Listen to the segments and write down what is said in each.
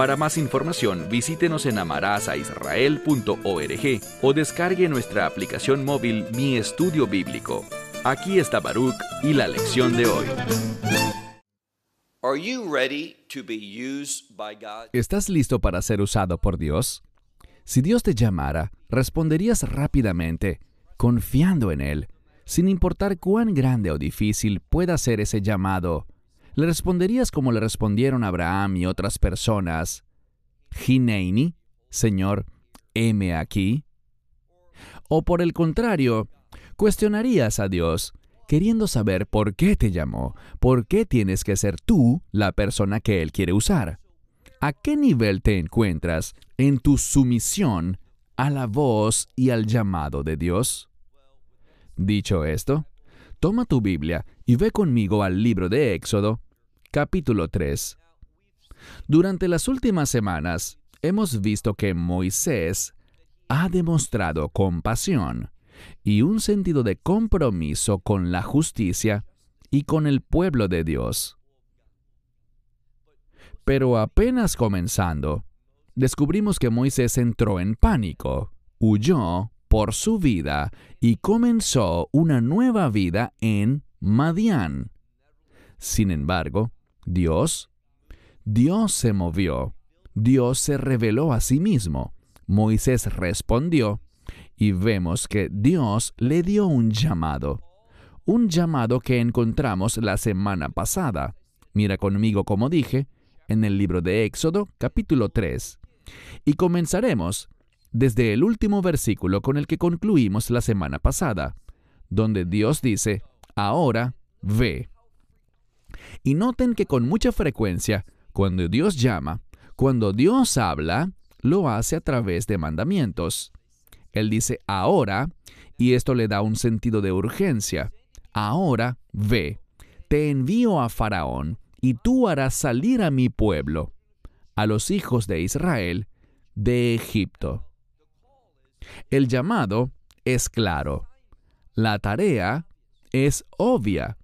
Para más información, visítenos en amarazaisrael.org o descargue nuestra aplicación móvil Mi Estudio Bíblico. Aquí está Baruch y la lección de hoy. ¿Estás listo para ser usado por Dios? Si Dios te llamara, responderías rápidamente confiando en Él, sin importar cuán grande o difícil pueda ser ese llamado. Le responderías como le respondieron Abraham y otras personas. Gineini, Señor, heme aquí. O por el contrario, cuestionarías a Dios, queriendo saber por qué te llamó, por qué tienes que ser tú la persona que Él quiere usar. ¿A qué nivel te encuentras en tu sumisión a la voz y al llamado de Dios? Dicho esto, toma tu Biblia y ve conmigo al libro de Éxodo, capítulo 3. Durante las últimas semanas hemos visto que Moisés ha demostrado compasión y un sentido de compromiso con la justicia y con el pueblo de Dios. Pero apenas comenzando, descubrimos que Moisés entró en pánico, huyó por su vida y comenzó una nueva vida en Madián. Sin embargo, Dios, Dios se movió, Dios se reveló a sí mismo. Moisés respondió y vemos que Dios le dio un llamado, un llamado que encontramos la semana pasada. Mira conmigo como dije, en el libro de Éxodo capítulo 3. Y comenzaremos desde el último versículo con el que concluimos la semana pasada, donde Dios dice, ahora ve. Y noten que con mucha frecuencia, cuando Dios llama, cuando Dios habla, lo hace a través de mandamientos. Él dice ahora, y esto le da un sentido de urgencia. Ahora ve, te envío a Faraón, y tú harás salir a mi pueblo, a los hijos de Israel, de Egipto. El llamado es claro. La tarea es obvia.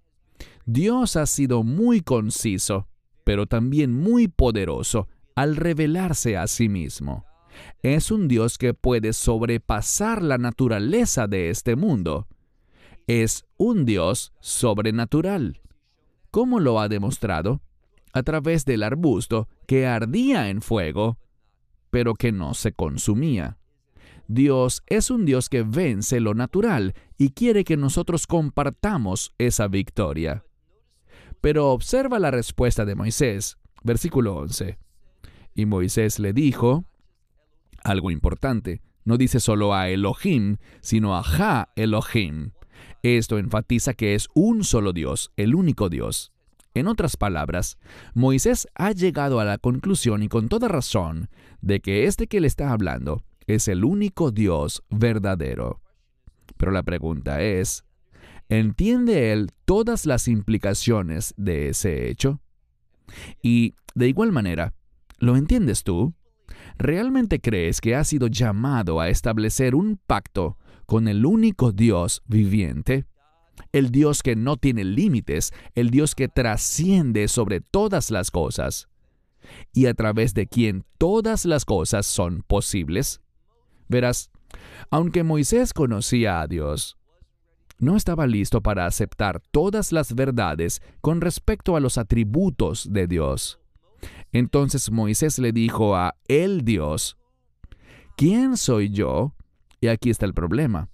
Dios ha sido muy conciso, pero también muy poderoso al revelarse a sí mismo. Es un Dios que puede sobrepasar la naturaleza de este mundo. Es un Dios sobrenatural. ¿Cómo lo ha demostrado? A través del arbusto que ardía en fuego, pero que no se consumía. Dios es un Dios que vence lo natural y quiere que nosotros compartamos esa victoria. Pero observa la respuesta de Moisés, versículo 11. Y Moisés le dijo algo importante. No dice solo a Elohim, sino a Ja Elohim. Esto enfatiza que es un solo Dios, el único Dios. En otras palabras, Moisés ha llegado a la conclusión y con toda razón de que este que le está hablando es el único Dios verdadero. Pero la pregunta es, ¿entiende él todas las implicaciones de ese hecho? Y, de igual manera, ¿lo entiendes tú? ¿Realmente crees que ha sido llamado a establecer un pacto con el único Dios viviente? El Dios que no tiene límites, el Dios que trasciende sobre todas las cosas, y a través de quien todas las cosas son posibles? Verás, aunque Moisés conocía a Dios, no estaba listo para aceptar todas las verdades con respecto a los atributos de Dios. Entonces Moisés le dijo a el Dios, ¿quién soy yo? Y aquí está el problema.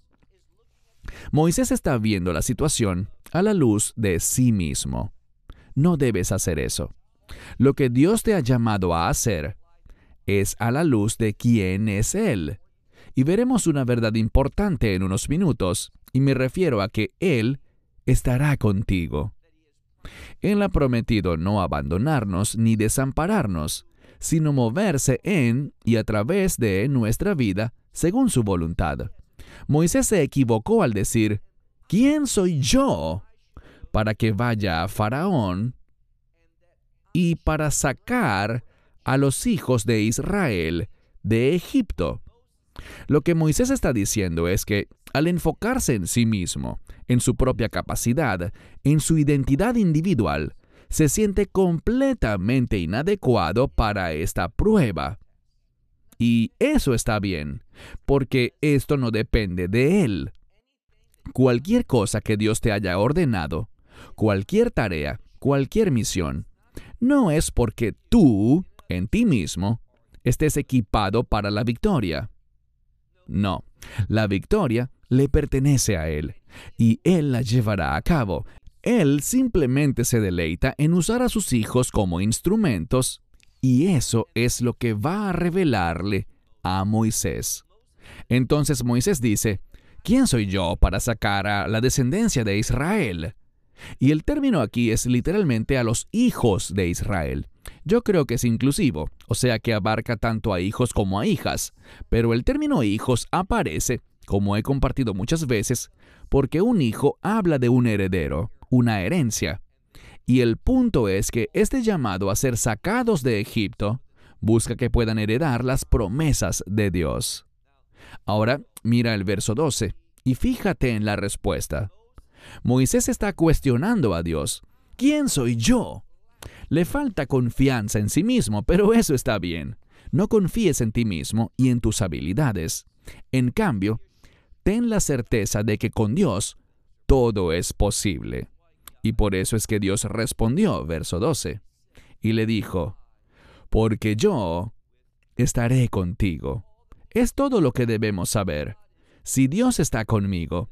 Moisés está viendo la situación a la luz de sí mismo. No debes hacer eso. Lo que Dios te ha llamado a hacer es a la luz de quién es Él y veremos una verdad importante en unos minutos, y me refiero a que Él estará contigo. Él ha prometido no abandonarnos ni desampararnos, sino moverse en y a través de nuestra vida según su voluntad. Moisés se equivocó al decir, ¿quién soy yo para que vaya a Faraón y para sacar a los hijos de Israel de Egipto? Lo que Moisés está diciendo es que al enfocarse en sí mismo, en su propia capacidad, en su identidad individual, se siente completamente inadecuado para esta prueba. Y eso está bien, porque esto no depende de él. Cualquier cosa que Dios te haya ordenado, cualquier tarea, cualquier misión, no es porque tú, en ti mismo, estés equipado para la victoria. No, la victoria le pertenece a Él, y Él la llevará a cabo. Él simplemente se deleita en usar a sus hijos como instrumentos, y eso es lo que va a revelarle a Moisés. Entonces Moisés dice, ¿quién soy yo para sacar a la descendencia de Israel? Y el término aquí es literalmente a los hijos de Israel. Yo creo que es inclusivo, o sea que abarca tanto a hijos como a hijas, pero el término hijos aparece, como he compartido muchas veces, porque un hijo habla de un heredero, una herencia. Y el punto es que este llamado a ser sacados de Egipto busca que puedan heredar las promesas de Dios. Ahora mira el verso 12 y fíjate en la respuesta. Moisés está cuestionando a Dios. ¿Quién soy yo? Le falta confianza en sí mismo, pero eso está bien. No confíes en ti mismo y en tus habilidades. En cambio, ten la certeza de que con Dios todo es posible. Y por eso es que Dios respondió, verso 12, y le dijo, porque yo estaré contigo. Es todo lo que debemos saber. Si Dios está conmigo,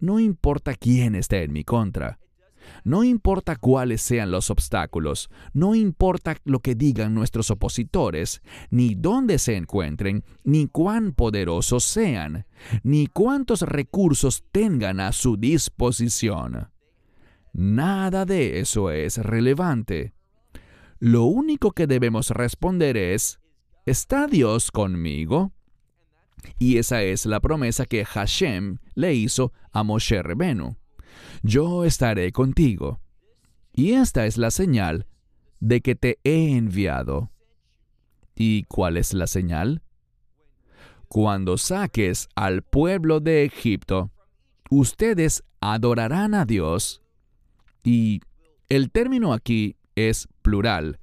no importa quién esté en mi contra. No importa cuáles sean los obstáculos, no importa lo que digan nuestros opositores, ni dónde se encuentren, ni cuán poderosos sean, ni cuántos recursos tengan a su disposición. Nada de eso es relevante. Lo único que debemos responder es, ¿está Dios conmigo? Y esa es la promesa que Hashem le hizo a Moshe Rebenu. Yo estaré contigo. Y esta es la señal de que te he enviado. ¿Y cuál es la señal? Cuando saques al pueblo de Egipto, ustedes adorarán a Dios. Y el término aquí es plural.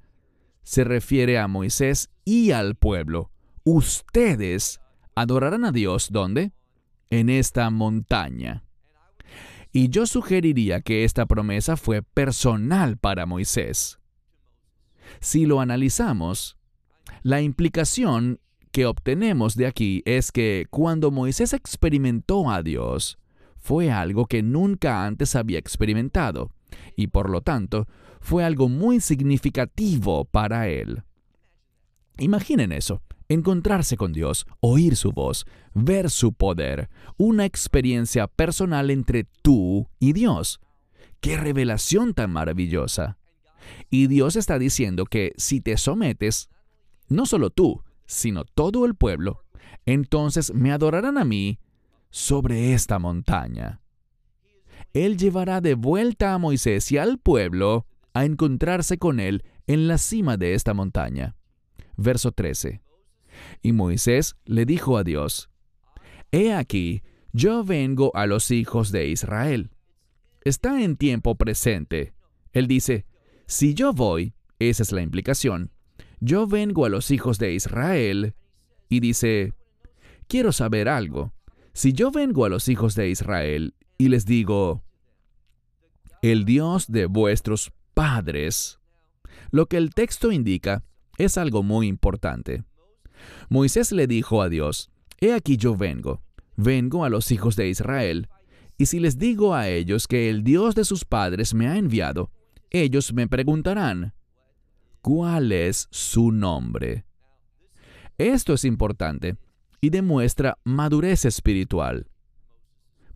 Se refiere a Moisés y al pueblo. Ustedes adorarán a Dios ¿dónde? En esta montaña. Y yo sugeriría que esta promesa fue personal para Moisés. Si lo analizamos, la implicación que obtenemos de aquí es que cuando Moisés experimentó a Dios, fue algo que nunca antes había experimentado, y por lo tanto fue algo muy significativo para él. Imaginen eso, encontrarse con Dios, oír su voz, ver su poder, una experiencia personal entre tú y Dios. ¡Qué revelación tan maravillosa! Y Dios está diciendo que si te sometes, no solo tú, sino todo el pueblo, entonces me adorarán a mí sobre esta montaña. Él llevará de vuelta a Moisés y al pueblo a encontrarse con él en la cima de esta montaña. Verso 13. Y Moisés le dijo a Dios, He aquí, yo vengo a los hijos de Israel. Está en tiempo presente. Él dice, si yo voy, esa es la implicación, yo vengo a los hijos de Israel. Y dice, quiero saber algo. Si yo vengo a los hijos de Israel y les digo, el Dios de vuestros padres, lo que el texto indica es algo muy importante. Moisés le dijo a Dios, He aquí yo vengo, vengo a los hijos de Israel, y si les digo a ellos que el Dios de sus padres me ha enviado, ellos me preguntarán, ¿cuál es su nombre? Esto es importante y demuestra madurez espiritual.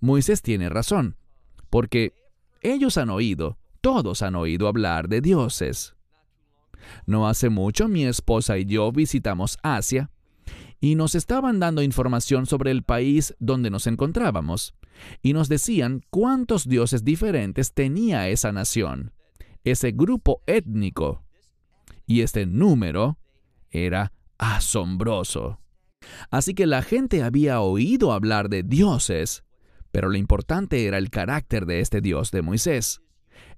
Moisés tiene razón, porque ellos han oído, todos han oído hablar de dioses. No hace mucho mi esposa y yo visitamos Asia y nos estaban dando información sobre el país donde nos encontrábamos y nos decían cuántos dioses diferentes tenía esa nación, ese grupo étnico. Y este número era asombroso. Así que la gente había oído hablar de dioses, pero lo importante era el carácter de este Dios de Moisés.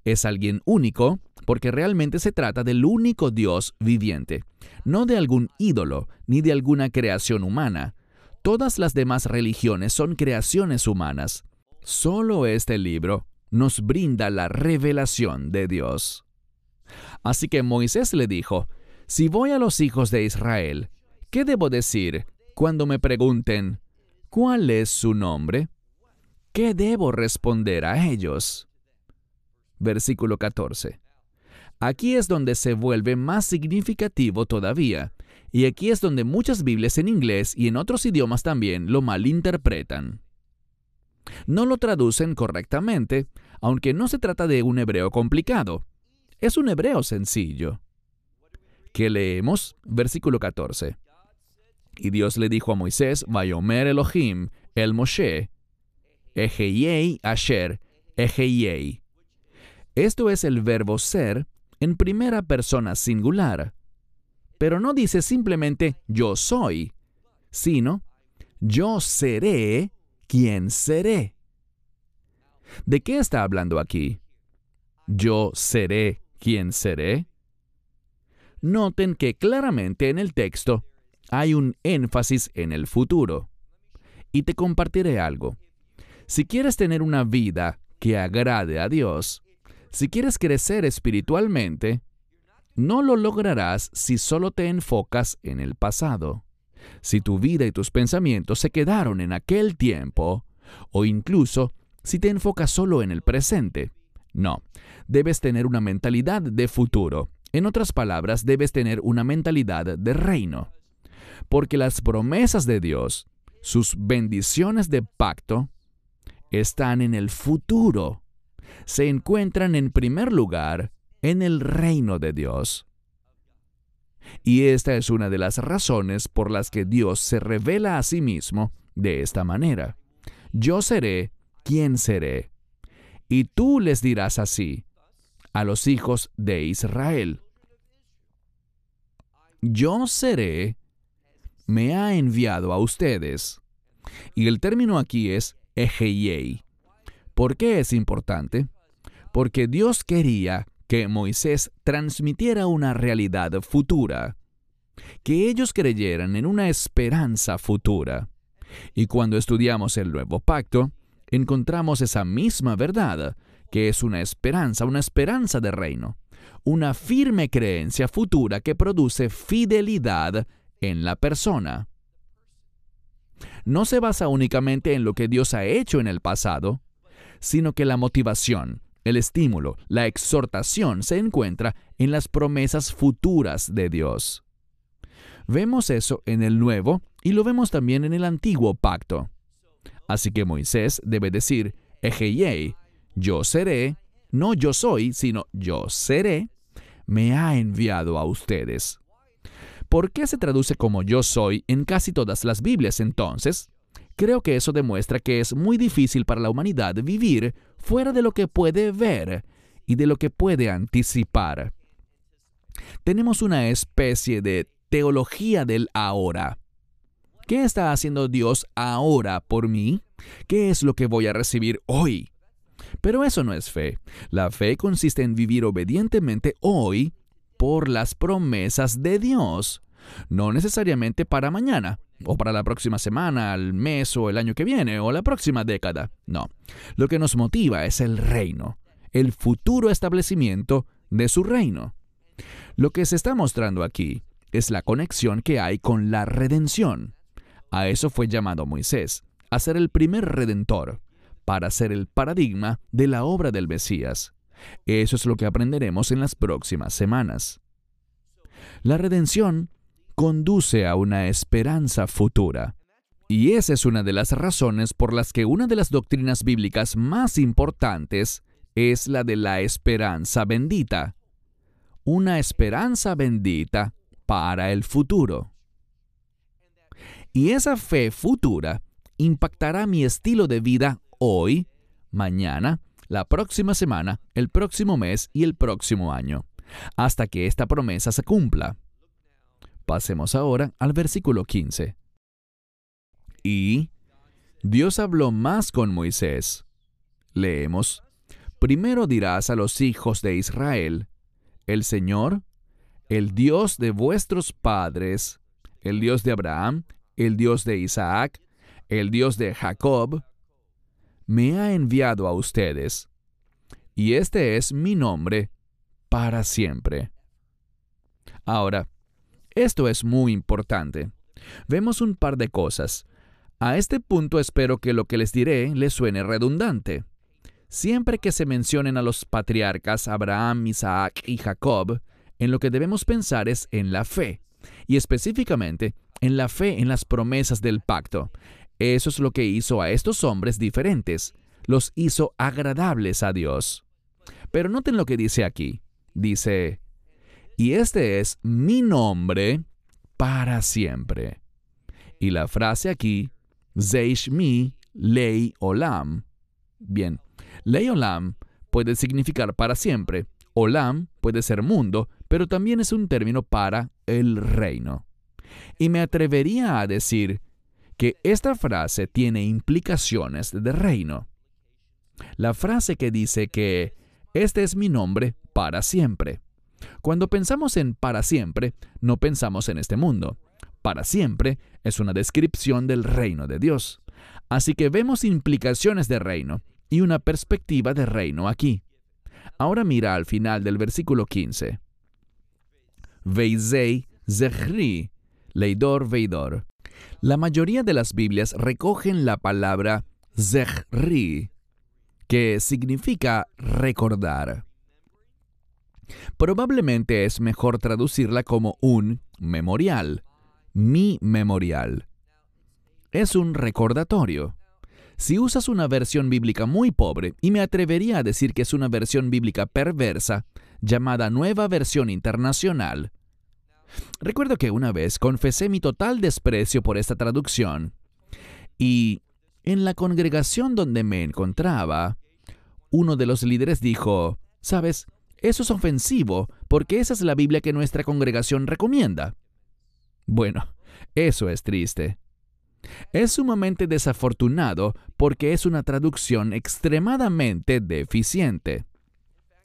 Es alguien único porque realmente se trata del único Dios viviente, no de algún ídolo ni de alguna creación humana. Todas las demás religiones son creaciones humanas. Solo este libro nos brinda la revelación de Dios. Así que Moisés le dijo, si voy a los hijos de Israel, ¿qué debo decir cuando me pregunten, ¿cuál es su nombre? ¿Qué debo responder a ellos? Versículo 14. Aquí es donde se vuelve más significativo todavía, y aquí es donde muchas Biblias en inglés y en otros idiomas también lo malinterpretan. No lo traducen correctamente, aunque no se trata de un hebreo complicado. Es un hebreo sencillo. ¿Qué leemos? Versículo 14. Y Dios le dijo a Moisés, Vayomer Elohim, el Moshe, Ejeyei Asher, Ejeyei. Esto es el verbo ser en primera persona singular. Pero no dice simplemente yo soy, sino yo seré quien seré. ¿De qué está hablando aquí? Yo seré quien seré. Noten que claramente en el texto hay un énfasis en el futuro. Y te compartiré algo. Si quieres tener una vida que agrade a Dios, si quieres crecer espiritualmente, no lo lograrás si solo te enfocas en el pasado. Si tu vida y tus pensamientos se quedaron en aquel tiempo, o incluso si te enfocas solo en el presente. No, debes tener una mentalidad de futuro. En otras palabras, debes tener una mentalidad de reino. Porque las promesas de Dios, sus bendiciones de pacto, están en el futuro. Se encuentran en primer lugar en el reino de Dios. Y esta es una de las razones por las que Dios se revela a sí mismo de esta manera. Yo seré quien seré. Y tú les dirás así a los hijos de Israel. Yo seré, me ha enviado a ustedes. Y el término aquí es Ejeyei. ¿Por qué es importante? Porque Dios quería que Moisés transmitiera una realidad futura, que ellos creyeran en una esperanza futura. Y cuando estudiamos el nuevo pacto, encontramos esa misma verdad, que es una esperanza, una esperanza de reino, una firme creencia futura que produce fidelidad en la persona no se basa únicamente en lo que Dios ha hecho en el pasado, sino que la motivación, el estímulo, la exhortación se encuentra en las promesas futuras de Dios. Vemos eso en el Nuevo y lo vemos también en el Antiguo Pacto. Así que Moisés debe decir, Ejeyei, yo seré, no yo soy, sino yo seré, me ha enviado a ustedes. ¿Por qué se traduce como yo soy en casi todas las Biblias entonces? Creo que eso demuestra que es muy difícil para la humanidad vivir fuera de lo que puede ver y de lo que puede anticipar. Tenemos una especie de teología del ahora. ¿Qué está haciendo Dios ahora por mí? ¿Qué es lo que voy a recibir hoy? Pero eso no es fe. La fe consiste en vivir obedientemente hoy por las promesas de Dios, no necesariamente para mañana, o para la próxima semana, el mes o el año que viene, o la próxima década. No, lo que nos motiva es el reino, el futuro establecimiento de su reino. Lo que se está mostrando aquí es la conexión que hay con la redención. A eso fue llamado Moisés, a ser el primer redentor, para ser el paradigma de la obra del Mesías. Eso es lo que aprenderemos en las próximas semanas. La redención conduce a una esperanza futura. Y esa es una de las razones por las que una de las doctrinas bíblicas más importantes es la de la esperanza bendita. una esperanza bendita para el futuro. Y esa fe futura impactará mi estilo de vida hoy, mañana, la próxima semana, el próximo mes y el próximo año, hasta que esta promesa se cumpla. Pasemos ahora al versículo 15. Y Dios habló más con Moisés. Leemos, Primero dirás a los hijos de Israel, el Señor, el Dios de vuestros padres, el Dios de Abraham, el Dios de Isaac, el Dios de Jacob, me ha enviado a ustedes, y este es mi nombre para siempre. Ahora, esto es muy importante. Vemos un par de cosas. A este punto espero que lo que les diré les suene redundante. Siempre que se mencionen a los patriarcas Abraham, Isaac y Jacob, en lo que debemos pensar es en la fe, y específicamente en la fe en las promesas del pacto, eso es lo que hizo a estos hombres diferentes, los hizo agradables a Dios. Pero noten lo que dice aquí. Dice, y este es mi nombre para siempre. Y la frase aquí, Zeish mi lei olam. Bien, lei olam puede significar para siempre. Olam puede ser mundo, pero también es un término para el reino. Y me atrevería a decir que esta frase tiene implicaciones de reino. La frase que dice que este es mi nombre para siempre. Cuando pensamos en para siempre, no pensamos en este mundo. Para siempre es una descripción del reino de Dios. Así que vemos implicaciones de reino y una perspectiva de reino aquí. Ahora mira al final del versículo 15. Veizei zechri, leidor veidor. La mayoría de las Biblias recogen la palabra zechri, que significa recordar. Probablemente es mejor traducirla como un memorial, mi memorial. Es un recordatorio. Si usas una versión bíblica muy pobre, y me atrevería a decir que es una versión bíblica perversa, llamada Nueva Versión Internacional, Recuerdo que una vez confesé mi total desprecio por esta traducción y en la congregación donde me encontraba, uno de los líderes dijo, ¿sabes? Eso es ofensivo porque esa es la Biblia que nuestra congregación recomienda. Bueno, eso es triste. Es sumamente desafortunado porque es una traducción extremadamente deficiente.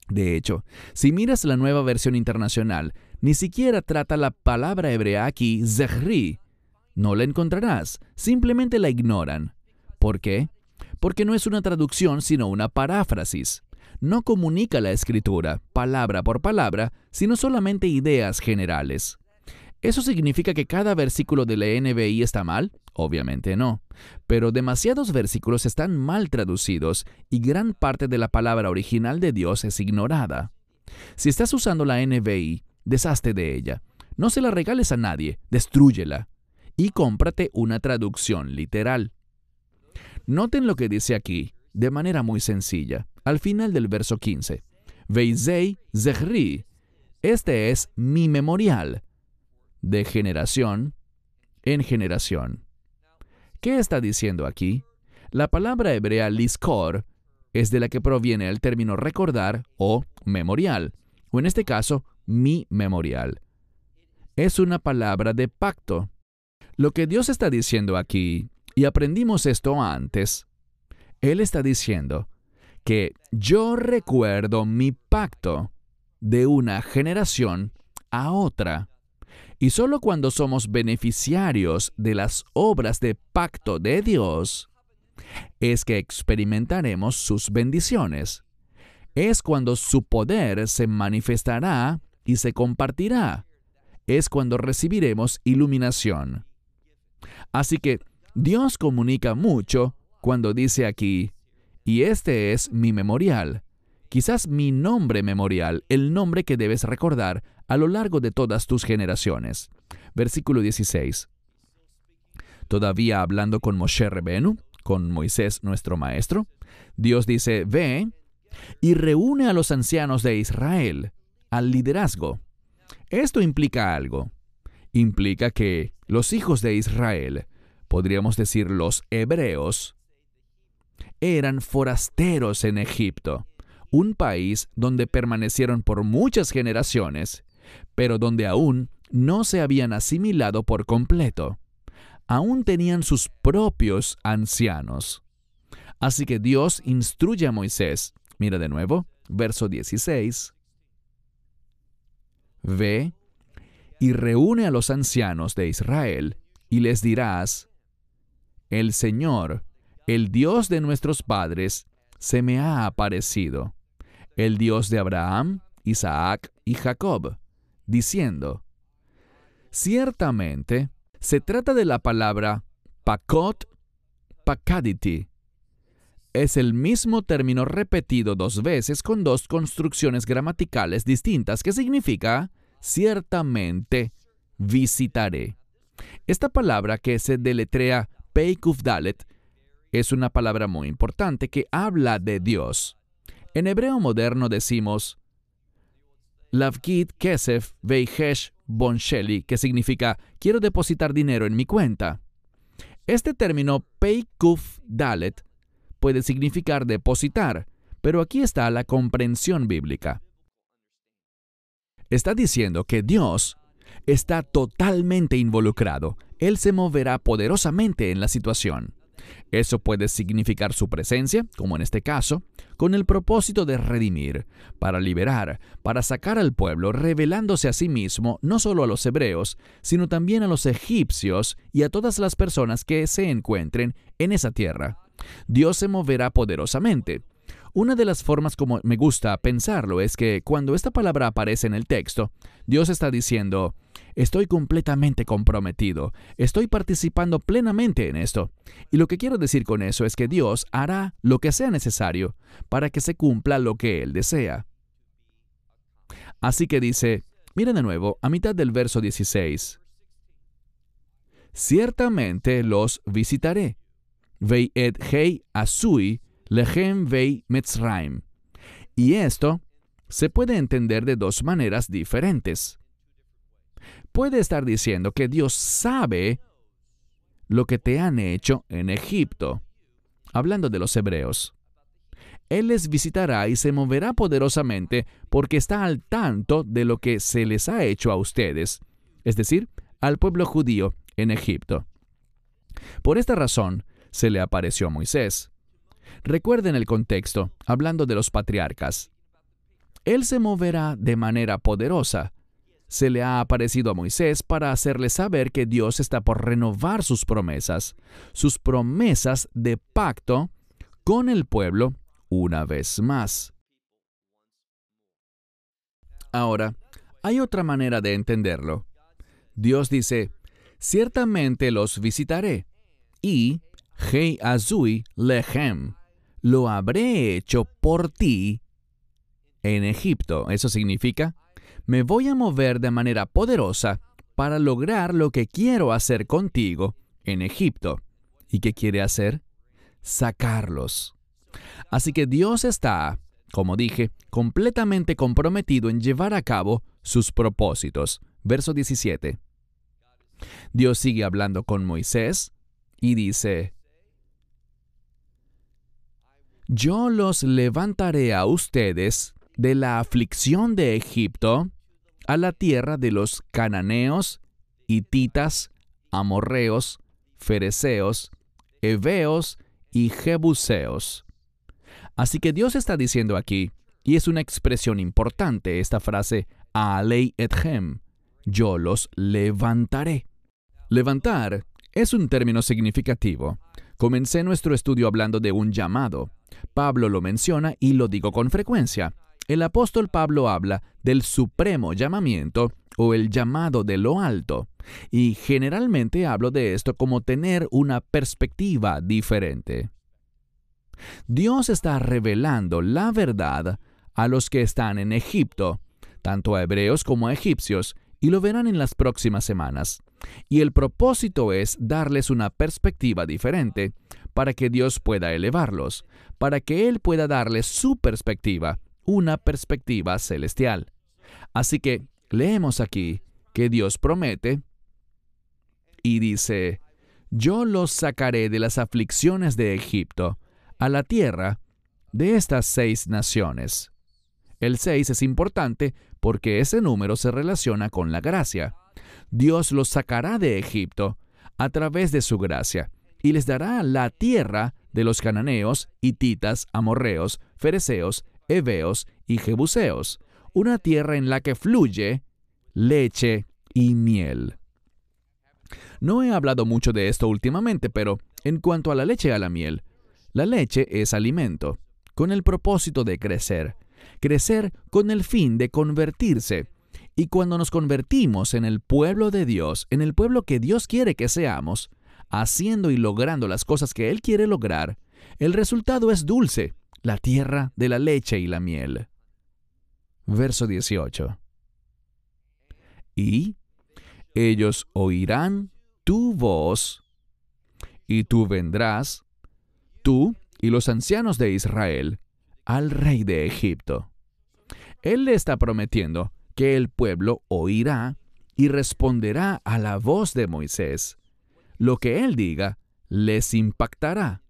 De hecho, si miras la nueva versión internacional, ni siquiera trata la palabra hebrea aquí, zehri. No la encontrarás, simplemente la ignoran. ¿Por qué? Porque no es una traducción, sino una paráfrasis. No comunica la escritura, palabra por palabra, sino solamente ideas generales. ¿Eso significa que cada versículo de la NBI está mal? Obviamente no. Pero demasiados versículos están mal traducidos y gran parte de la palabra original de Dios es ignorada. Si estás usando la NBI, deshazte de ella. No se la regales a nadie, destrúyela. Y cómprate una traducción literal. Noten lo que dice aquí, de manera muy sencilla, al final del verso 15. Veizei zehri. Este es mi memorial, de generación en generación. ¿Qué está diciendo aquí? La palabra hebrea liskor es de la que proviene el término recordar o memorial, o en este caso, mi memorial. Es una palabra de pacto. Lo que Dios está diciendo aquí, y aprendimos esto antes, Él está diciendo que yo recuerdo mi pacto de una generación a otra. Y solo cuando somos beneficiarios de las obras de pacto de Dios, es que experimentaremos sus bendiciones. Es cuando su poder se manifestará y se compartirá. Es cuando recibiremos iluminación. Así que Dios comunica mucho cuando dice aquí, y este es mi memorial, quizás mi nombre memorial, el nombre que debes recordar a lo largo de todas tus generaciones. Versículo 16. Todavía hablando con Moshe Rebenu, con Moisés nuestro maestro, Dios dice, ve y reúne a los ancianos de Israel, al liderazgo. Esto implica algo. Implica que los hijos de Israel, podríamos decir los hebreos, eran forasteros en Egipto, un país donde permanecieron por muchas generaciones, pero donde aún no se habían asimilado por completo. Aún tenían sus propios ancianos. Así que Dios instruye a Moisés. Mira de nuevo, verso 16. Ve y reúne a los ancianos de Israel y les dirás, El Señor, el Dios de nuestros padres, se me ha aparecido, el Dios de Abraham, Isaac y Jacob, diciendo, Ciertamente, se trata de la palabra pakot pakaditi. Es el mismo término repetido dos veces con dos construcciones gramaticales distintas que significa ciertamente visitaré. Esta palabra que se deletrea Peikufdalet es una palabra muy importante que habla de Dios. En hebreo moderno decimos Lavkid Kesef Veihesh Bonsheli, que significa quiero depositar dinero en mi cuenta. Este término Peikuf Dalet puede significar depositar, pero aquí está la comprensión bíblica está diciendo que Dios está totalmente involucrado. Él se moverá poderosamente en la situación. Eso puede significar su presencia, como en este caso, con el propósito de redimir, para liberar, para sacar al pueblo, revelándose a sí mismo no solo a los hebreos, sino también a los egipcios y a todas las personas que se encuentren en esa tierra. Dios se moverá poderosamente. Una de las formas como me gusta pensarlo es que cuando esta palabra aparece en el texto, Dios está diciendo, estoy completamente comprometido, estoy participando plenamente en esto. Y lo que quiero decir con eso es que Dios hará lo que sea necesario para que se cumpla lo que Él desea. Así que dice, miren de nuevo, a mitad del verso 16, Ciertamente los visitaré. Veit hei asui Lechem Vei Metzraim. Y esto se puede entender de dos maneras diferentes. Puede estar diciendo que Dios sabe lo que te han hecho en Egipto, hablando de los hebreos. Él les visitará y se moverá poderosamente porque está al tanto de lo que se les ha hecho a ustedes, es decir, al pueblo judío en Egipto. Por esta razón, se le apareció a Moisés. Recuerden el contexto, hablando de los patriarcas. Él se moverá de manera poderosa. Se le ha aparecido a Moisés para hacerle saber que Dios está por renovar sus promesas, sus promesas de pacto con el pueblo una vez más. Ahora, hay otra manera de entenderlo. Dios dice, ciertamente los visitaré, y Hei Azui Lehem lo habré hecho por ti en Egipto. Eso significa, me voy a mover de manera poderosa para lograr lo que quiero hacer contigo en Egipto. ¿Y qué quiere hacer? Sacarlos. Así que Dios está, como dije, completamente comprometido en llevar a cabo sus propósitos. Verso 17. Dios sigue hablando con Moisés y dice, yo los levantaré a ustedes de la aflicción de Egipto a la tierra de los cananeos, hititas, amorreos, fereceos, heveos y jebuseos. Así que Dios está diciendo aquí, y es una expresión importante esta frase, Alei etchem, yo los levantaré. Levantar es un término significativo. Comencé nuestro estudio hablando de un llamado. Pablo lo menciona y lo digo con frecuencia. El apóstol Pablo habla del supremo llamamiento o el llamado de lo alto, y generalmente hablo de esto como tener una perspectiva diferente. Dios está revelando la verdad a los que están en Egipto, tanto a hebreos como a egipcios, y lo verán en las próximas semanas. Y el propósito es darles una perspectiva diferente, para que Dios pueda elevarlos, para que Él pueda darles su perspectiva, una perspectiva celestial. Así que leemos aquí que Dios promete y dice, yo los sacaré de las aflicciones de Egipto a la tierra de estas seis naciones. El seis es importante porque ese número se relaciona con la gracia. Dios los sacará de Egipto a través de su gracia y les dará la tierra de los cananeos, hititas, amorreos, fereceos, heveos y jebuseos, una tierra en la que fluye leche y miel. No he hablado mucho de esto últimamente, pero en cuanto a la leche y a la miel, la leche es alimento, con el propósito de crecer, crecer con el fin de convertirse. Y cuando nos convertimos en el pueblo de Dios, en el pueblo que Dios quiere que seamos, haciendo y logrando las cosas que Él quiere lograr, el resultado es dulce, la tierra de la leche y la miel. Verso 18. Y ellos oirán tu voz, y tú vendrás, tú y los ancianos de Israel, al rey de Egipto. Él le está prometiendo que el pueblo oirá y responderá a la voz de Moisés. Lo que él diga les impactará.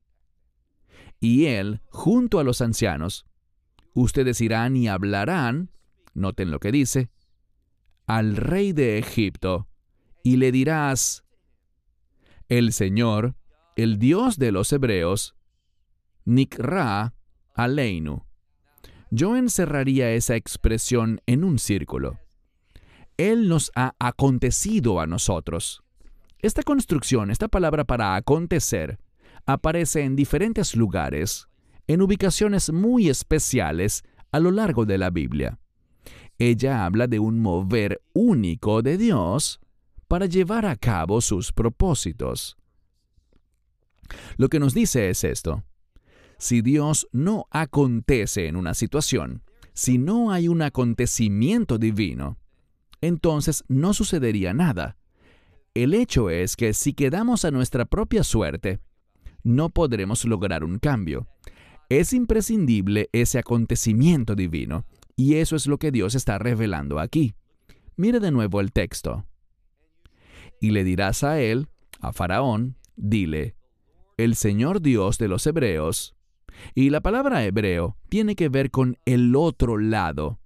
Y él, junto a los ancianos, ustedes irán y hablarán, noten lo que dice, al rey de Egipto, y le dirás, el Señor, el Dios de los hebreos, Nikra Aleinu. Yo encerraría esa expresión en un círculo. Él nos ha acontecido a nosotros. Esta construcción, esta palabra para acontecer, aparece en diferentes lugares, en ubicaciones muy especiales a lo largo de la Biblia. Ella habla de un mover único de Dios para llevar a cabo sus propósitos. Lo que nos dice es esto. Si Dios no acontece en una situación, si no hay un acontecimiento divino, entonces no sucedería nada. El hecho es que si quedamos a nuestra propia suerte, no podremos lograr un cambio. Es imprescindible ese acontecimiento divino, y eso es lo que Dios está revelando aquí. Mire de nuevo el texto. Y le dirás a él, a Faraón, dile, el Señor Dios de los Hebreos, y la palabra hebreo tiene que ver con el otro lado.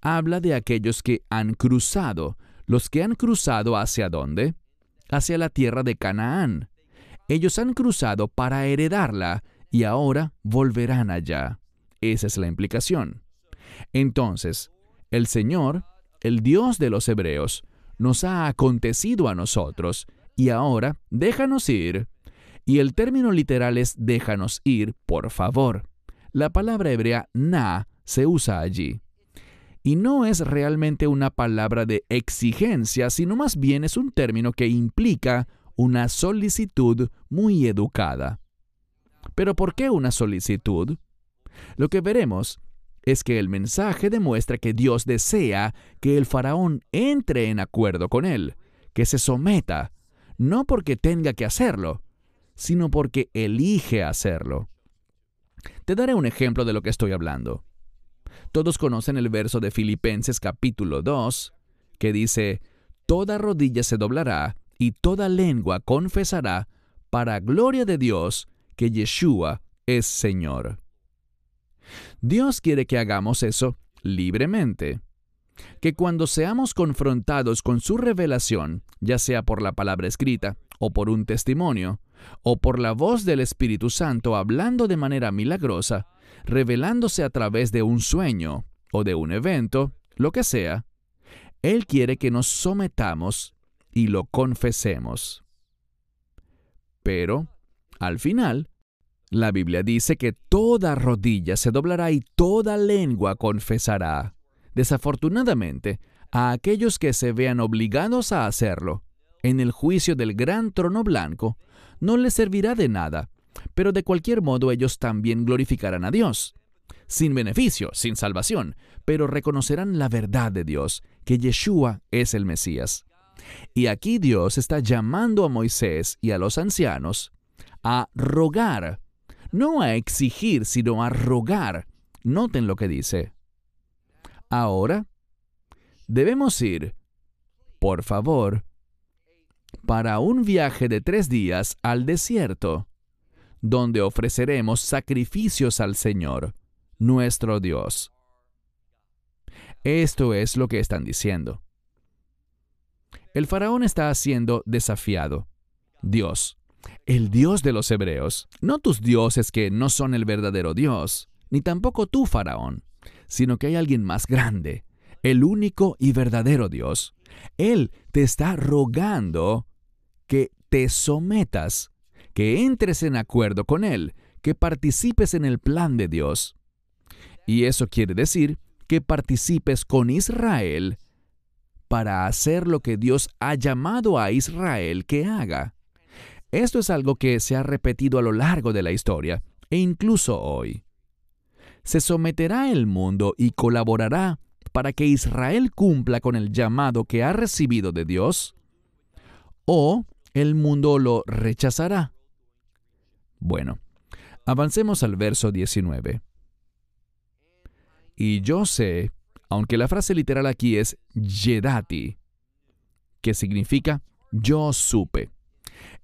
Habla de aquellos que han cruzado. ¿Los que han cruzado hacia dónde? Hacia la tierra de Canaán. Ellos han cruzado para heredarla y ahora volverán allá. Esa es la implicación. Entonces, el Señor, el Dios de los Hebreos, nos ha acontecido a nosotros y ahora déjanos ir. Y el término literal es déjanos ir, por favor. La palabra hebrea na se usa allí. Y no es realmente una palabra de exigencia, sino más bien es un término que implica una solicitud muy educada. Pero ¿por qué una solicitud? Lo que veremos es que el mensaje demuestra que Dios desea que el faraón entre en acuerdo con él, que se someta, no porque tenga que hacerlo, sino porque elige hacerlo. Te daré un ejemplo de lo que estoy hablando. Todos conocen el verso de Filipenses capítulo 2, que dice, Toda rodilla se doblará y toda lengua confesará, para gloria de Dios, que Yeshua es Señor. Dios quiere que hagamos eso libremente. Que cuando seamos confrontados con su revelación, ya sea por la palabra escrita o por un testimonio, o por la voz del Espíritu Santo hablando de manera milagrosa, revelándose a través de un sueño o de un evento, lo que sea, Él quiere que nos sometamos y lo confesemos. Pero, al final, la Biblia dice que toda rodilla se doblará y toda lengua confesará. Desafortunadamente, a aquellos que se vean obligados a hacerlo, en el juicio del gran trono blanco, no les servirá de nada, pero de cualquier modo ellos también glorificarán a Dios. Sin beneficio, sin salvación, pero reconocerán la verdad de Dios, que Yeshua es el Mesías. Y aquí Dios está llamando a Moisés y a los ancianos a rogar, no a exigir, sino a rogar. Noten lo que dice. Ahora, debemos ir, por favor, para un viaje de tres días al desierto, donde ofreceremos sacrificios al Señor, nuestro Dios. Esto es lo que están diciendo. El faraón está siendo desafiado. Dios, el Dios de los hebreos, no tus dioses que no son el verdadero Dios, ni tampoco tú, faraón, sino que hay alguien más grande, el único y verdadero Dios. Él te está rogando que te sometas, que entres en acuerdo con Él, que participes en el plan de Dios. Y eso quiere decir que participes con Israel para hacer lo que Dios ha llamado a Israel que haga. Esto es algo que se ha repetido a lo largo de la historia e incluso hoy. Se someterá el mundo y colaborará para que Israel cumpla con el llamado que ha recibido de Dios, o el mundo lo rechazará. Bueno, avancemos al verso 19. Y yo sé, aunque la frase literal aquí es Yedati, que significa yo supe.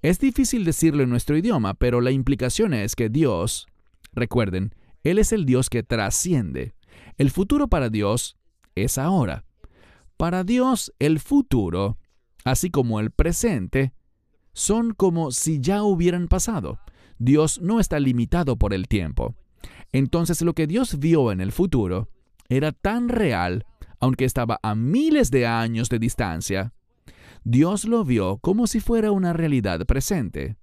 Es difícil decirlo en nuestro idioma, pero la implicación es que Dios, recuerden, Él es el Dios que trasciende. El futuro para Dios es ahora. Para Dios el futuro, así como el presente, son como si ya hubieran pasado. Dios no está limitado por el tiempo. Entonces lo que Dios vio en el futuro era tan real, aunque estaba a miles de años de distancia. Dios lo vio como si fuera una realidad presente.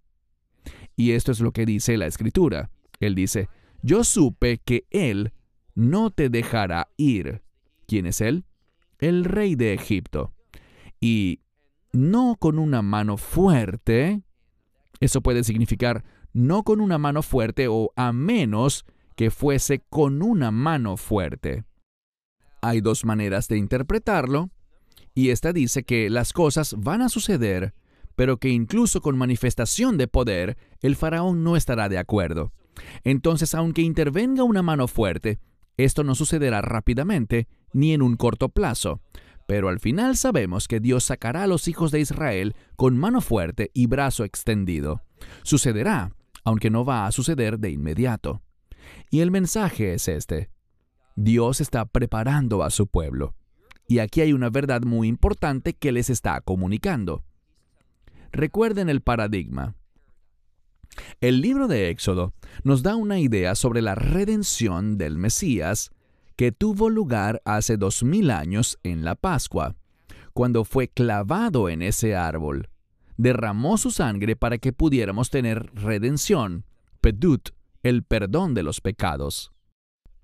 Y esto es lo que dice la Escritura. Él dice, yo supe que Él no te dejará ir. ¿Quién es Él? El rey de Egipto. Y no con una mano fuerte. Eso puede significar no con una mano fuerte o a menos que fuese con una mano fuerte. Hay dos maneras de interpretarlo, y esta dice que las cosas van a suceder, pero que incluso con manifestación de poder, el faraón no estará de acuerdo. Entonces, aunque intervenga una mano fuerte, esto no sucederá rápidamente ni en un corto plazo, pero al final sabemos que Dios sacará a los hijos de Israel con mano fuerte y brazo extendido. Sucederá, aunque no va a suceder de inmediato. Y el mensaje es este. Dios está preparando a su pueblo. Y aquí hay una verdad muy importante que les está comunicando. Recuerden el paradigma. El libro de Éxodo nos da una idea sobre la redención del Mesías que tuvo lugar hace dos mil años en la Pascua, cuando fue clavado en ese árbol. Derramó su sangre para que pudiéramos tener redención, pedut, el perdón de los pecados.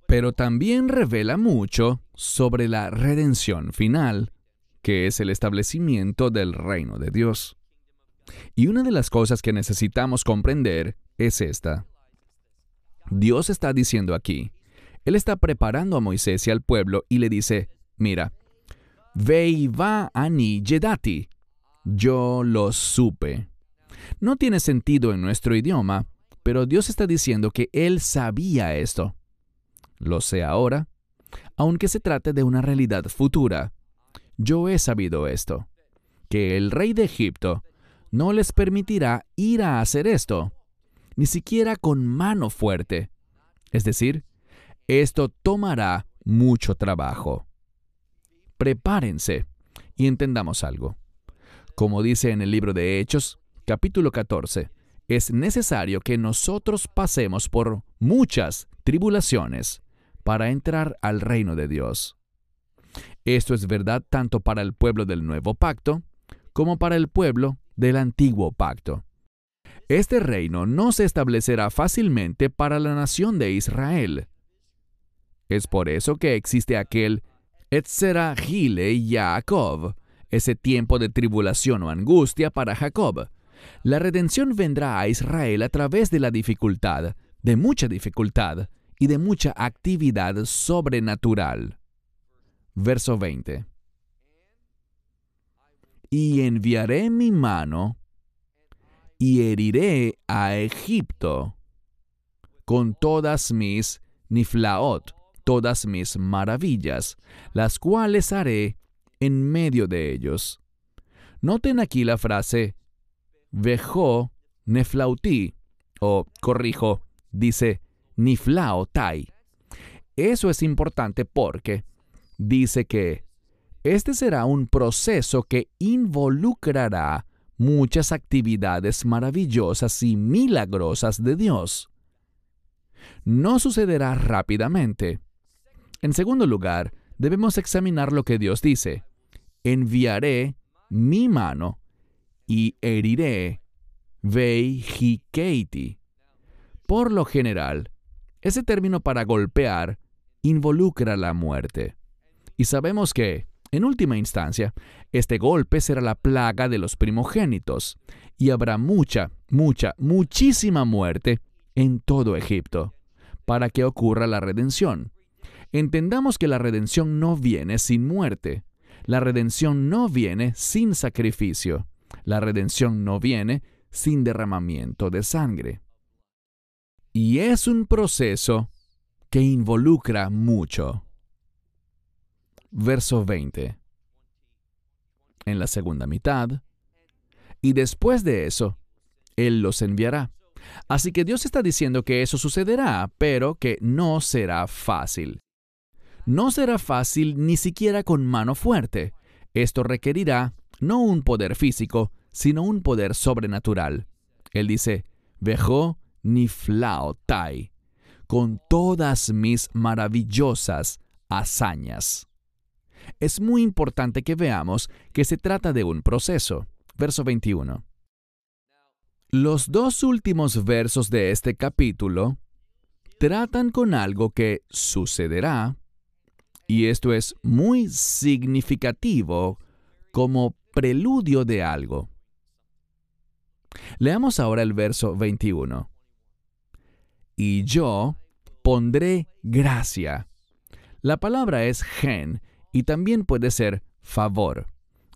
Pero también revela mucho sobre la redención final, que es el establecimiento del reino de Dios. Y una de las cosas que necesitamos comprender es esta. Dios está diciendo aquí, él está preparando a Moisés y al pueblo y le dice, mira, ve y va ani yedati. Yo lo supe. No tiene sentido en nuestro idioma, pero Dios está diciendo que Él sabía esto. Lo sé ahora, aunque se trate de una realidad futura. Yo he sabido esto, que el rey de Egipto no les permitirá ir a hacer esto, ni siquiera con mano fuerte. Es decir, esto tomará mucho trabajo. Prepárense y entendamos algo. Como dice en el libro de Hechos, capítulo 14, es necesario que nosotros pasemos por muchas tribulaciones para entrar al reino de Dios. Esto es verdad tanto para el pueblo del nuevo pacto como para el pueblo del antiguo pacto. Este reino no se establecerá fácilmente para la nación de Israel, es por eso que existe aquel Etzera Gile Jacob, ese tiempo de tribulación o angustia para Jacob. La redención vendrá a Israel a través de la dificultad, de mucha dificultad y de mucha actividad sobrenatural. Verso 20. Y enviaré mi mano y heriré a Egipto con todas mis niflaot, todas mis maravillas, las cuales haré en medio de ellos. Noten aquí la frase Vejo neflauti, o corrijo, dice niflao tai. Eso es importante porque dice que este será un proceso que involucrará muchas actividades maravillosas y milagrosas de Dios. No sucederá rápidamente. En segundo lugar, debemos examinar lo que Dios dice. Enviaré mi mano y heriré veihikeiti. Por lo general, ese término para golpear involucra la muerte. Y sabemos que, en última instancia, este golpe será la plaga de los primogénitos, y habrá mucha, mucha, muchísima muerte en todo Egipto, para que ocurra la redención. Entendamos que la redención no viene sin muerte. La redención no viene sin sacrificio. La redención no viene sin derramamiento de sangre. Y es un proceso que involucra mucho. Verso 20. En la segunda mitad. Y después de eso, Él los enviará. Así que Dios está diciendo que eso sucederá, pero que no será fácil. No será fácil ni siquiera con mano fuerte. Esto requerirá no un poder físico, sino un poder sobrenatural. Él dice, Vejo con todas mis maravillosas hazañas. Es muy importante que veamos que se trata de un proceso. Verso 21. Los dos últimos versos de este capítulo tratan con algo que sucederá y esto es muy significativo como preludio de algo. Leamos ahora el verso 21. Y yo pondré gracia. La palabra es gen y también puede ser favor.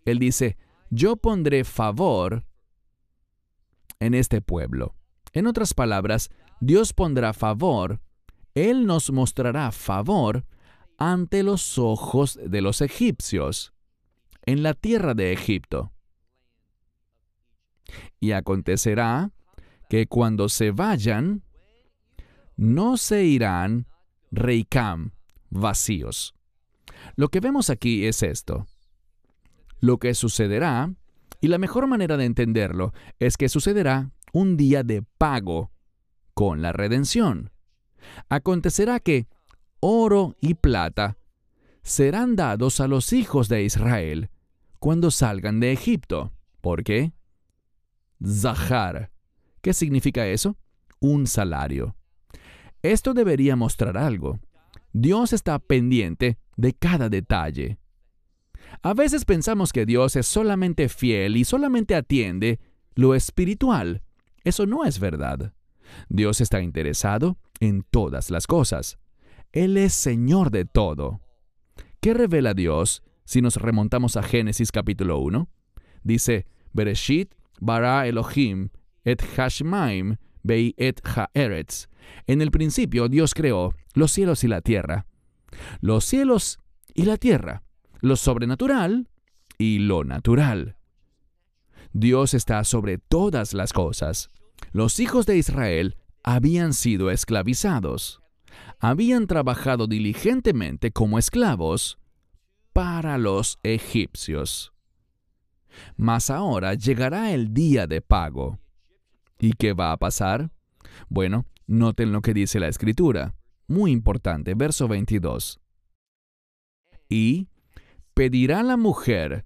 Él dice, yo pondré favor en este pueblo. En otras palabras, Dios pondrá favor, Él nos mostrará favor ante los ojos de los egipcios, en la tierra de Egipto. Y acontecerá que cuando se vayan, no se irán reikam, vacíos. Lo que vemos aquí es esto. Lo que sucederá, y la mejor manera de entenderlo es que sucederá un día de pago con la redención. Acontecerá que oro y plata serán dados a los hijos de Israel cuando salgan de Egipto. ¿Por qué? Zahar. ¿Qué significa eso? Un salario. Esto debería mostrar algo. Dios está pendiente de cada detalle. A veces pensamos que Dios es solamente fiel y solamente atiende lo espiritual. Eso no es verdad. Dios está interesado en todas las cosas. Él es Señor de todo. ¿Qué revela Dios si nos remontamos a Génesis capítulo 1? Dice, Bereshit bara Elohim et hashmaim En el principio Dios creó los cielos y la tierra. Los cielos y la tierra. Lo sobrenatural y lo natural. Dios está sobre todas las cosas. Los hijos de Israel habían sido esclavizados habían trabajado diligentemente como esclavos para los egipcios. Mas ahora llegará el día de pago. ¿Y qué va a pasar? Bueno, noten lo que dice la escritura. Muy importante, verso 22. Y pedirá la mujer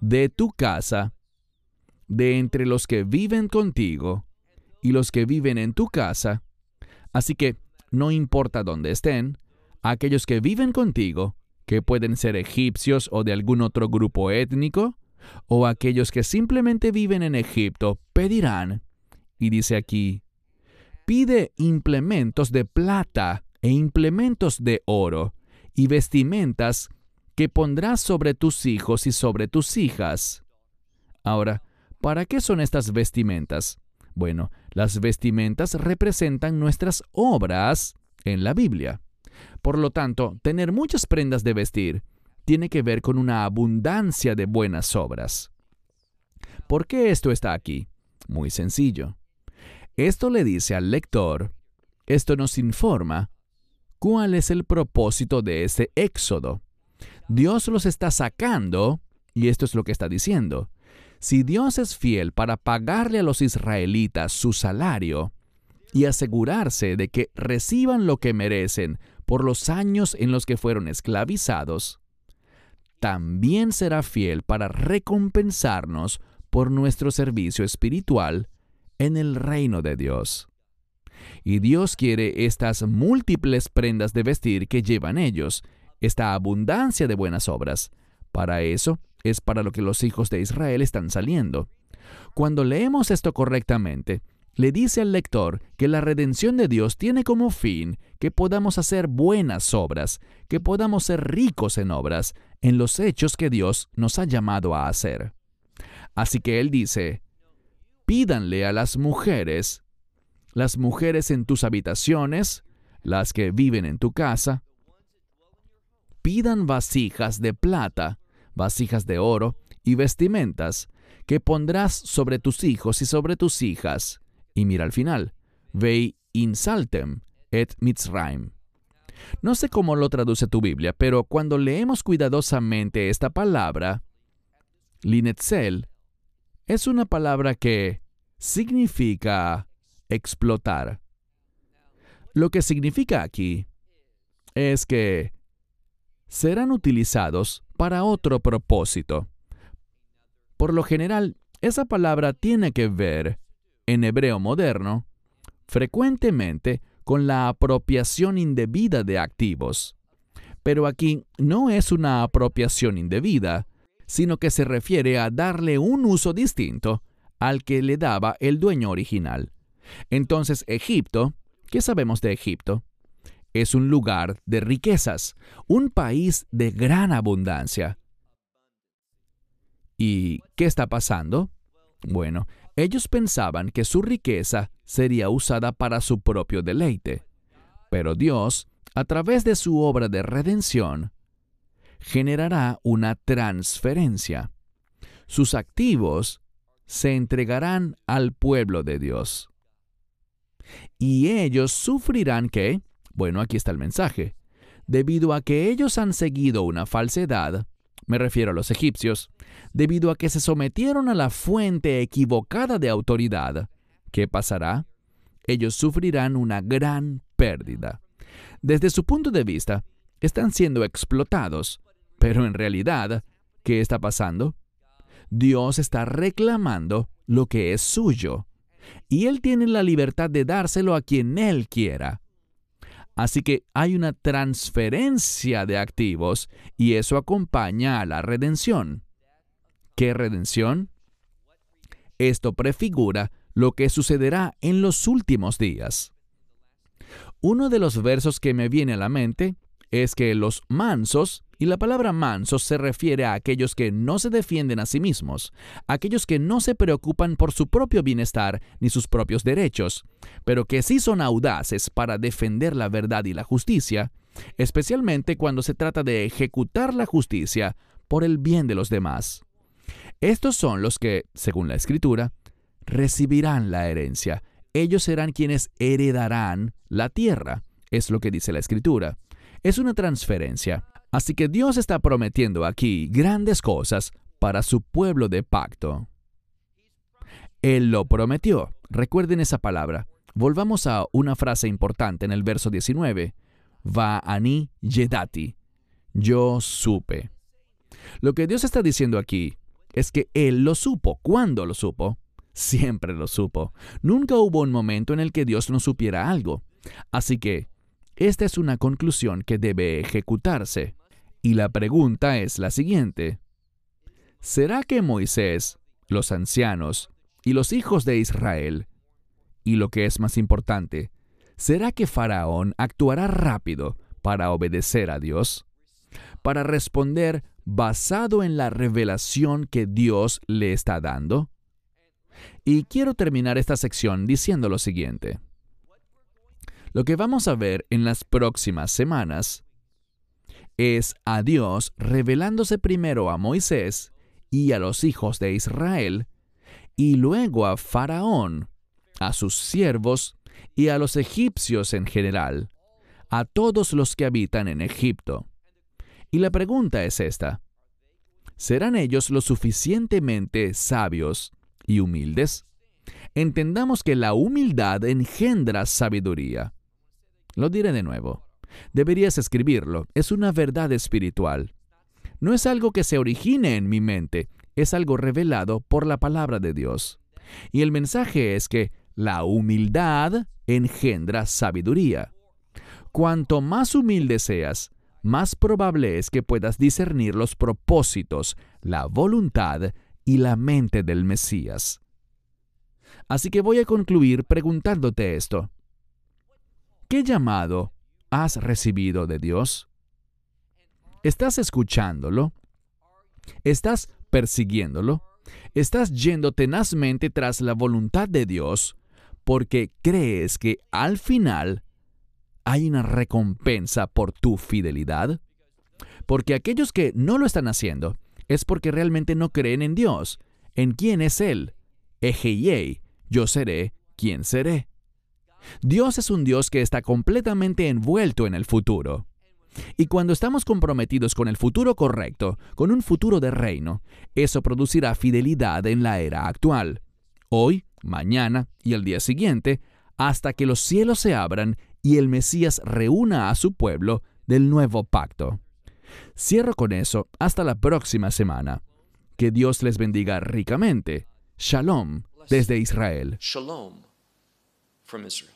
de tu casa, de entre los que viven contigo y los que viven en tu casa. Así que no importa dónde estén, aquellos que viven contigo, que pueden ser egipcios o de algún otro grupo étnico, o aquellos que simplemente viven en Egipto, pedirán, y dice aquí, pide implementos de plata e implementos de oro, y vestimentas que pondrás sobre tus hijos y sobre tus hijas. Ahora, ¿para qué son estas vestimentas? Bueno, las vestimentas representan nuestras obras en la Biblia. Por lo tanto, tener muchas prendas de vestir tiene que ver con una abundancia de buenas obras. ¿Por qué esto está aquí? Muy sencillo. Esto le dice al lector, esto nos informa cuál es el propósito de ese éxodo. Dios los está sacando, y esto es lo que está diciendo. Si Dios es fiel para pagarle a los israelitas su salario y asegurarse de que reciban lo que merecen por los años en los que fueron esclavizados, también será fiel para recompensarnos por nuestro servicio espiritual en el reino de Dios. Y Dios quiere estas múltiples prendas de vestir que llevan ellos, esta abundancia de buenas obras. Para eso es para lo que los hijos de Israel están saliendo. Cuando leemos esto correctamente, le dice al lector que la redención de Dios tiene como fin que podamos hacer buenas obras, que podamos ser ricos en obras, en los hechos que Dios nos ha llamado a hacer. Así que él dice, pídanle a las mujeres, las mujeres en tus habitaciones, las que viven en tu casa, pidan vasijas de plata, vasijas de oro y vestimentas, que pondrás sobre tus hijos y sobre tus hijas. Y mira al final, vei insaltem et mitzraim. No sé cómo lo traduce tu Biblia, pero cuando leemos cuidadosamente esta palabra, linetzel, es una palabra que significa explotar. Lo que significa aquí es que serán utilizados para otro propósito. Por lo general, esa palabra tiene que ver, en hebreo moderno, frecuentemente con la apropiación indebida de activos. Pero aquí no es una apropiación indebida, sino que se refiere a darle un uso distinto al que le daba el dueño original. Entonces Egipto, ¿qué sabemos de Egipto? Es un lugar de riquezas, un país de gran abundancia. ¿Y qué está pasando? Bueno, ellos pensaban que su riqueza sería usada para su propio deleite, pero Dios, a través de su obra de redención, generará una transferencia. Sus activos se entregarán al pueblo de Dios. Y ellos sufrirán que, bueno, aquí está el mensaje, debido a que ellos han seguido una falsedad, me refiero a los egipcios, debido a que se sometieron a la fuente equivocada de autoridad, ¿qué pasará? Ellos sufrirán una gran pérdida. Desde su punto de vista, están siendo explotados, pero en realidad, ¿qué está pasando? Dios está reclamando lo que es suyo, y Él tiene la libertad de dárselo a quien Él quiera. Así que hay una transferencia de activos y eso acompaña a la redención. ¿Qué redención? Esto prefigura lo que sucederá en los últimos días. Uno de los versos que me viene a la mente es que los mansos y la palabra mansos se refiere a aquellos que no se defienden a sí mismos, aquellos que no se preocupan por su propio bienestar ni sus propios derechos, pero que sí son audaces para defender la verdad y la justicia, especialmente cuando se trata de ejecutar la justicia por el bien de los demás. Estos son los que, según la Escritura, recibirán la herencia. Ellos serán quienes heredarán la tierra, es lo que dice la Escritura. Es una transferencia. Así que Dios está prometiendo aquí grandes cosas para su pueblo de pacto. Él lo prometió. Recuerden esa palabra. Volvamos a una frase importante en el verso 19. Va ani yedati. Yo supe. Lo que Dios está diciendo aquí es que Él lo supo. ¿Cuándo lo supo? Siempre lo supo. Nunca hubo un momento en el que Dios no supiera algo. Así que esta es una conclusión que debe ejecutarse. Y la pregunta es la siguiente. ¿Será que Moisés, los ancianos y los hijos de Israel, y lo que es más importante, ¿será que Faraón actuará rápido para obedecer a Dios? Para responder basado en la revelación que Dios le está dando? Y quiero terminar esta sección diciendo lo siguiente. Lo que vamos a ver en las próximas semanas es a Dios revelándose primero a Moisés y a los hijos de Israel, y luego a Faraón, a sus siervos y a los egipcios en general, a todos los que habitan en Egipto. Y la pregunta es esta. ¿Serán ellos lo suficientemente sabios y humildes? Entendamos que la humildad engendra sabiduría. Lo diré de nuevo. Deberías escribirlo. Es una verdad espiritual. No es algo que se origine en mi mente, es algo revelado por la palabra de Dios. Y el mensaje es que la humildad engendra sabiduría. Cuanto más humilde seas, más probable es que puedas discernir los propósitos, la voluntad y la mente del Mesías. Así que voy a concluir preguntándote esto. ¿Qué llamado has recibido de Dios? ¿Estás escuchándolo? ¿Estás persiguiéndolo? ¿Estás yendo tenazmente tras la voluntad de Dios porque crees que al final hay una recompensa por tu fidelidad? Porque aquellos que no lo están haciendo es porque realmente no creen en Dios, en quién es Él. Ejeyei, yo seré quien seré. Dios es un Dios que está completamente envuelto en el futuro. Y cuando estamos comprometidos con el futuro correcto, con un futuro de reino, eso producirá fidelidad en la era actual. Hoy, mañana y el día siguiente, hasta que los cielos se abran y el Mesías reúna a su pueblo del nuevo pacto. Cierro con eso hasta la próxima semana. Que Dios les bendiga ricamente. Shalom desde Israel. Shalom from Israel.